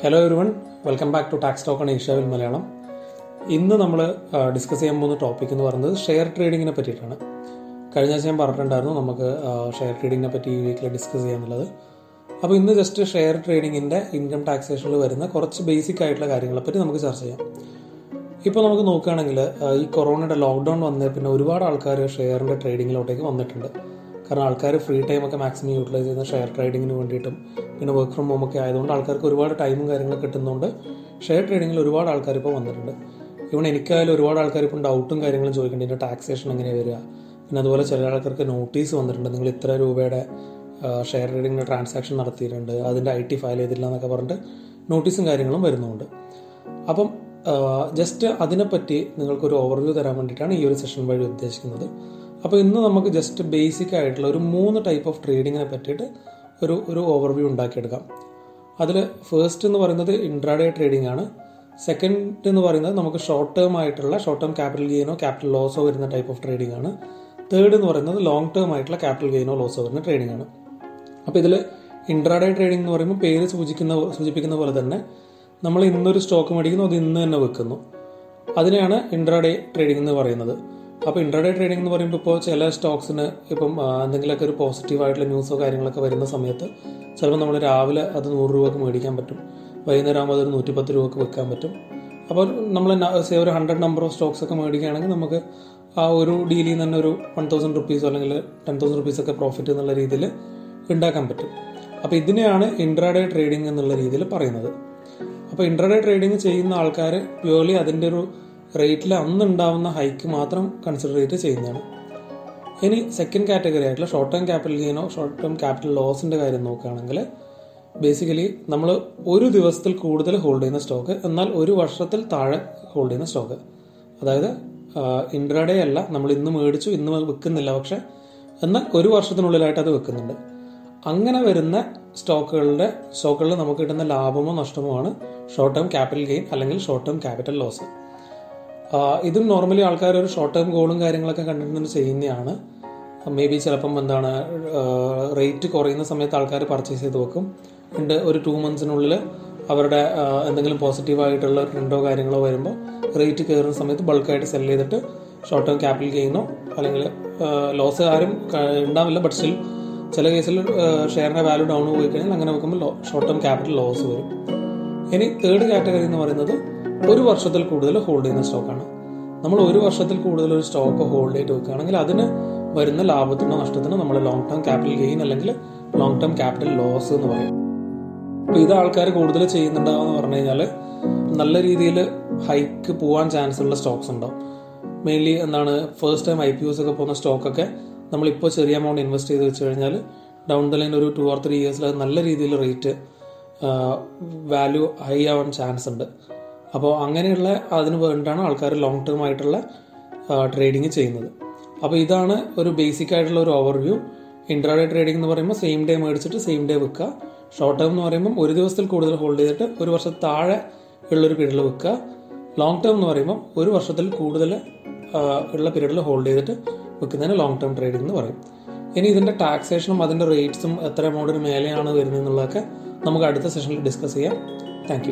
Hello everyone welcome back to tax talk on ഏഷ്യാവിൽ Malayalam ഇന്ന് നമ്മൾ discuss ചെയ്യാൻ പോകുന്ന ടോപ്പിക് എന്ന് പറയുന്നത് ഷെയർ ട്രേഡിങ്ങിനെ പറ്റിയിട്ടാണ്. കഴിഞ്ഞ ആഴ്ച ഞാൻ പറഞ്ഞിട്ടുണ്ടായിരുന്നു നമുക്ക് ഷെയർ ട്രേഡിങ്ങിനെ പറ്റി ഈ വീക്കിൽ ഡിസ്കസ് ചെയ്യാനുള്ളത്. അപ്പോൾ ഇന്ന് ജസ്റ്റ് ഷെയർ ട്രേഡിങ്ങിന്റെ ഇൻകം ടാക്സേഷനിൽ വരുന്ന കുറച്ച് ബേസിക് ആയിട്ടുള്ള കാര്യങ്ങളെപ്പറ്റി നമുക്ക് ചർച്ച ചെയ്യാം. ഇപ്പോൾ നമുക്ക് നോക്കുകയാണെങ്കിൽ ഈ കൊറോണയുടെ ലോക്ക്ഡൗൺ വന്നതിൽ പിന്നെ ഒരുപാട് ആൾക്കാർ ഷെയറിന്റെ ട്രേഡിങ്ങിലോട്ടേക്ക് വന്നിട്ടുണ്ട്. കാരണം ആൾക്കാർ ഫ്രീ ടൈം ഒക്കെ മാക്സിമം യൂട്ടിലൈസ് ചെയ്യുന്ന ഷെയർ ട്രേഡിങ്ങിന് വേണ്ടിയിട്ടും പിന്നെ വർക്ക് ഫ്രം ഹോം ഒക്കെ ആയതുകൊണ്ട് ആൾക്കാർക്ക് ഒരുപാട് ടൈമും കാര്യങ്ങളും കിട്ടുന്നതുകൊണ്ട് ഷെയർ ട്രേഡിങ്ങിൽ ഒരുപാട് ആൾക്കാർ ഇപ്പോൾ വന്നിട്ടുണ്ട്. ഇവൺ എനിക്കായാലും ഒരുപാട് ആൾക്കാർ ഇപ്പം ഡൗട്ടും കാര്യങ്ങളും ചോദിക്കുന്നുണ്ട്. ഇതിന്റെ ടാക്സേഷൻ എങ്ങനെ വരിക? പിന്നെ അതുപോലെ ചില ആൾക്കാർക്ക് നോട്ടീസ് വന്നിട്ടുണ്ട്. നിങ്ങൾ ഇത്ര രൂപയുടെ ഷെയർ ട്രേഡിങ്ങിന്റെ ട്രാൻസാക്ഷൻ നടത്തിയിട്ടുണ്ട്. അതിന്റെ ഐ ടി ഫയൽ ചെയ്തില്ല എന്നൊക്കെ പറഞ്ഞിട്ട് നോട്ടീസും കാര്യങ്ങളും വരുന്നുണ്ട്. അപ്പം ജസ്റ്റ് അതിനെപ്പറ്റി നിങ്ങൾക്കൊരു ഓവർവ്യൂ തരാൻ വേണ്ടിയിട്ടാണ് ഈ ഒരു സെഷൻ വഴി ഉദ്ദേശിക്കുന്നത്. അപ്പോൾ ഇന്ന് നമുക്ക് ജസ്റ്റ് ബേസിക് ആയിട്ടുള്ള ഒരു മൂന്ന് ടൈപ്പ് ഓഫ് ട്രേഡിങ്ങിനെ പറ്റിയിട്ട് ഒരു ഒരു ഓവർവ്യൂ ഉണ്ടാക്കിയെടുക്കാം. അതിൽ ഫേസ്റ്റ് എന്ന് പറയുന്നത് ഇൻട്രാഡേ ട്രേഡിംഗ് ആണ്. സെക്കൻഡ് എന്ന് പറയുന്നത് നമുക്ക് ഷോർട്ട് ടേം ആയിട്ടുള്ള ഷോർട്ട് ടേം ക്യാപിറ്റൽ ഗെയിനോ ക്യാപിറ്റൽ ലോസോ വരുന്ന ടൈപ്പ് ഓഫ് ട്രേഡിംഗ് ആണ്. തേർഡ് എന്ന് പറയുന്നത് ലോങ് ടേം ആയിട്ടുള്ള ക്യാപിറ്റൽ ഗെയിനോ ലോസോ വരുന്ന ട്രേഡിംഗ് ആണ്. അപ്പോൾ ഇതിൽ ഇൻട്രാഡേ ട്രേഡിംഗ് എന്ന് പറയുമ്പോൾ പേര് സൂചിക്കുന്ന സൂചിപ്പിക്കുന്ന പോലെ തന്നെ നമ്മൾ ഇന്നൊരു സ്റ്റോക്ക് മേടിക്കുന്നു അത് ഇന്ന് തന്നെ വെക്കുന്നു. അതിനെയാണ് ഇൻട്രാഡേ ട്രേഡിംഗ് എന്ന് പറയുന്നത്. അപ്പോൾ ഇൻട്രാഡേ ട്രേഡിംഗ് എന്ന് പറയുമ്പോൾ ഇപ്പോൾ ചില സ്റ്റോക്സിന് ഇപ്പം എന്തെങ്കിലുമൊക്കെ ഒരു പോസിറ്റീവ് ആയിട്ടുള്ള ന്യൂസോ കാര്യങ്ങളൊക്കെ വരുന്ന സമയത്ത് ചിലപ്പോൾ നമ്മൾ രാവിലെ അത് നൂറ് രൂപക്ക് മേടിക്കാൻ പറ്റും. വൈകുന്നേരം ആകുമ്പോൾ അതൊരു നൂറ്റിപ്പത്ത് രൂപക്ക് വെക്കാൻ പറ്റും. അപ്പോൾ നമ്മൾ സേ ഒരു ഹൺഡ്രഡ് നമ്പർ ഓഫ് സ്റ്റോക്സ് ഒക്കെ മേടിക്കുകയാണെങ്കിൽ നമുക്ക് ആ ഒരു ഡീലിൽ നിന്ന് തന്നെ ഒരു വൺ തൗസൻഡ് റുപ്പീസോ അല്ലെങ്കിൽ ടെൻ തൗസൻഡ് റുപ്പീസ് ഒക്കെ പ്രോഫിറ്റ് എന്നുള്ള രീതിയിൽ ഉണ്ടാക്കാൻ പറ്റും. അപ്പോൾ ഇതിനെയാണ് ഇൻട്രാഡേ ട്രേഡിംഗ് എന്നുള്ള രീതിയിൽ പറയുന്നത്. അപ്പോൾ ഇൻട്രാഡേ ട്രേഡിംഗ് ചെയ്യുന്ന ആൾക്കാർ പ്യുവർലി അതിന്റെ ഒരു റേറ്റിൽ അന്ന് ഉണ്ടാവുന്ന ഹൈക്ക് മാത്രം കൺസിഡർ ചെയ്തിട്ട് ചെയ്യുന്നതാണ്. ഇനി സെക്കൻഡ് കാറ്റഗറി ആയിട്ടുള്ള ഷോർട്ട് ടേം ക്യാപിറ്റൽ ഗെയിനോ ഷോർട്ട് ടേം ക്യാപിറ്റൽ ലോസിന്റെ കാര്യം നോക്കുകയാണെങ്കിൽ ബേസിക്കലി നമ്മൾ ഒരു ദിവസത്തിൽ കൂടുതൽ ഹോൾഡ് ചെയ്യുന്ന സ്റ്റോക്ക് എന്നാൽ ഒരു വർഷത്തിൽ താഴെ ഹോൾഡ് ചെയ്യുന്ന സ്റ്റോക്ക് അതായത് ഇൻട്രാഡേ അല്ല നമ്മൾ ഇന്ന് മേടിച്ചു ഇന്ന് വിൽക്കുന്നില്ല പക്ഷെ എന്നാൽ ഒരു വർഷത്തിനുള്ളിലായിട്ട് അത് വെക്കുന്നുണ്ട് അങ്ങനെ വരുന്ന സ്റ്റോക്കുകളുടെ സ്റ്റോക്കുകളിൽ നമുക്ക് കിട്ടുന്ന ലാഭമോ നഷ്ടമോ ആണ് ഷോർട്ട് ടേം ക്യാപിറ്റൽ ഗെയിൻ അല്ലെങ്കിൽ ഷോർട്ട് ടേം ക്യാപിറ്റൽ ലോസ് ഇതും നോർമലി ആൾക്കാർ ഒരു ഷോർട്ട് ടേം ഗോളും കാര്യങ്ങളൊക്കെ കണ്ടിട്ട് ചെയ്യുന്നതാണ്. മേ ബി ചിലപ്പം എന്താണ് റേറ്റ് കുറയുന്ന സമയത്ത് ആൾക്കാർ പർച്ചേസ് ചെയ്ത് വെക്കും. ഉണ്ട് ഒരു ടു മന്ത്സിനുള്ളിൽ അവരുടെ എന്തെങ്കിലും പോസിറ്റീവ് ആയിട്ടുള്ള ട്രെൻഡോ കാര്യങ്ങളോ വരുമ്പോൾ റേറ്റ് കയറുന്ന സമയത്ത് ബൾക്കായിട്ട് സെൽ ചെയ്തിട്ട് ഷോർട്ട് ടേം ക്യാപിറ്റൽ ഗെയിനോ അല്ലെങ്കിൽ ലോസ് ആരും ഉണ്ടാവില്ല. ബട്ട് സ്റ്റിൽ ചില കേസിൽ ഷെയറിന്റെ വാല്യൂ ഡൗൺ പോയി കഴിഞ്ഞാൽ അങ്ങനെ വെക്കുമ്പോൾ ഷോർട്ട് ടേം ക്യാപിറ്റൽ ലോസ് വരും. ഇനി തേർഡ് കാറ്റഗറി എന്ന് പറയുന്നത് ഒരു വർഷത്തിൽ കൂടുതൽ ഹോൾഡ് ചെയ്യുന്ന സ്റ്റോക്കാണ് നമ്മൾ ഒരു വർഷത്തിൽ കൂടുതൽ ഒരു സ്റ്റോക്ക് ഹോൾഡ് ചെയ്ത് വെക്കുകയാണെങ്കിൽ അതിന് വരുന്ന ലാഭത്തിനോ നഷ്ടത്തിനോ നമ്മൾ ലോങ് ടേം ക്യാപിറ്റൽ ഗെയിൻ അല്ലെങ്കിൽ ലോങ് ടേം ക്യാപിറ്റൽ ലോസ് എന്ന് പറയും. അപ്പോൾ ഇത് ആൾക്കാർ കൂടുതൽ ചെയ്യുന്നുണ്ടാവുമെന്ന് പറഞ്ഞു കഴിഞ്ഞാൽ നല്ല രീതിയിൽ ഹൈക്ക് പോകാൻ ചാൻസ് ഉള്ള സ്റ്റോക്സ് ഉണ്ടാവും മെയിൻലി എന്താണ് first time I P Os ഒക്കെ പോകുന്ന സ്റ്റോക്കൊക്കെ നമ്മളിപ്പോൾ ചെറിയ എമൗണ്ട് ഇൻവെസ്റ്റ് ചെയ്ത് വെച്ച് കഴിഞ്ഞാൽ ഡൗൺ ദ ലൈൻ ഒരു ടു ഓർ ത്രീ ഇയേഴ്സിൽ നല്ല രീതിയിൽ റേറ്റ് വാല്യൂ ഹൈ ആവാൻ ചാൻസ് ഉണ്ട്. അപ്പോൾ അങ്ങനെയുള്ള അതിന് വേണ്ടിയിട്ടാണ് ആൾക്കാർ ലോങ് ടേം ആയിട്ടുള്ള ട്രേഡിങ് ചെയ്യുന്നത്. അപ്പോൾ ഇതാണ് ഒരു ബേസിക് ആയിട്ടുള്ള ഒരു ഓവർവ്യൂ ഇൻട്രാഡേ ട്രേഡിംഗ് എന്ന് പറയുമ്പോൾ സെയിം ഡേ മേടിച്ചിട്ട് സെയിം ഡേ വിൽക്കുക. ഷോർട്ട് ടേം എന്ന് പറയുമ്പോൾ ഒരു ദിവസത്തിൽ കൂടുതൽ ഹോൾഡ് ചെയ്തിട്ട് ഒരു വർഷം താഴെ ഉള്ളൊരു പീരീഡിൽ വിൽക്കുക. ലോങ് ടേം എന്ന് പറയുമ്പോൾ ഒരു വർഷത്തിൽ കൂടുതൽ ഉള്ള പീരീഡിൽ ഹോൾഡ് ചെയ്തിട്ട് വെക്കുന്നതിന് ലോങ് ടേം ട്രേഡിംഗ് എന്ന് പറയും. ഇനി ഇതിന്റെ ടാക്സേഷനും അതിന്റെ റേറ്റ്സും എത്ര എമൗണ്ടിന് മേലെയാണ് വരുന്നത് എന്നുള്ളതൊക്കെ നമുക്ക് അടുത്ത സെഷനിൽ ഡിസ്കസ് ചെയ്യാം. താങ്ക്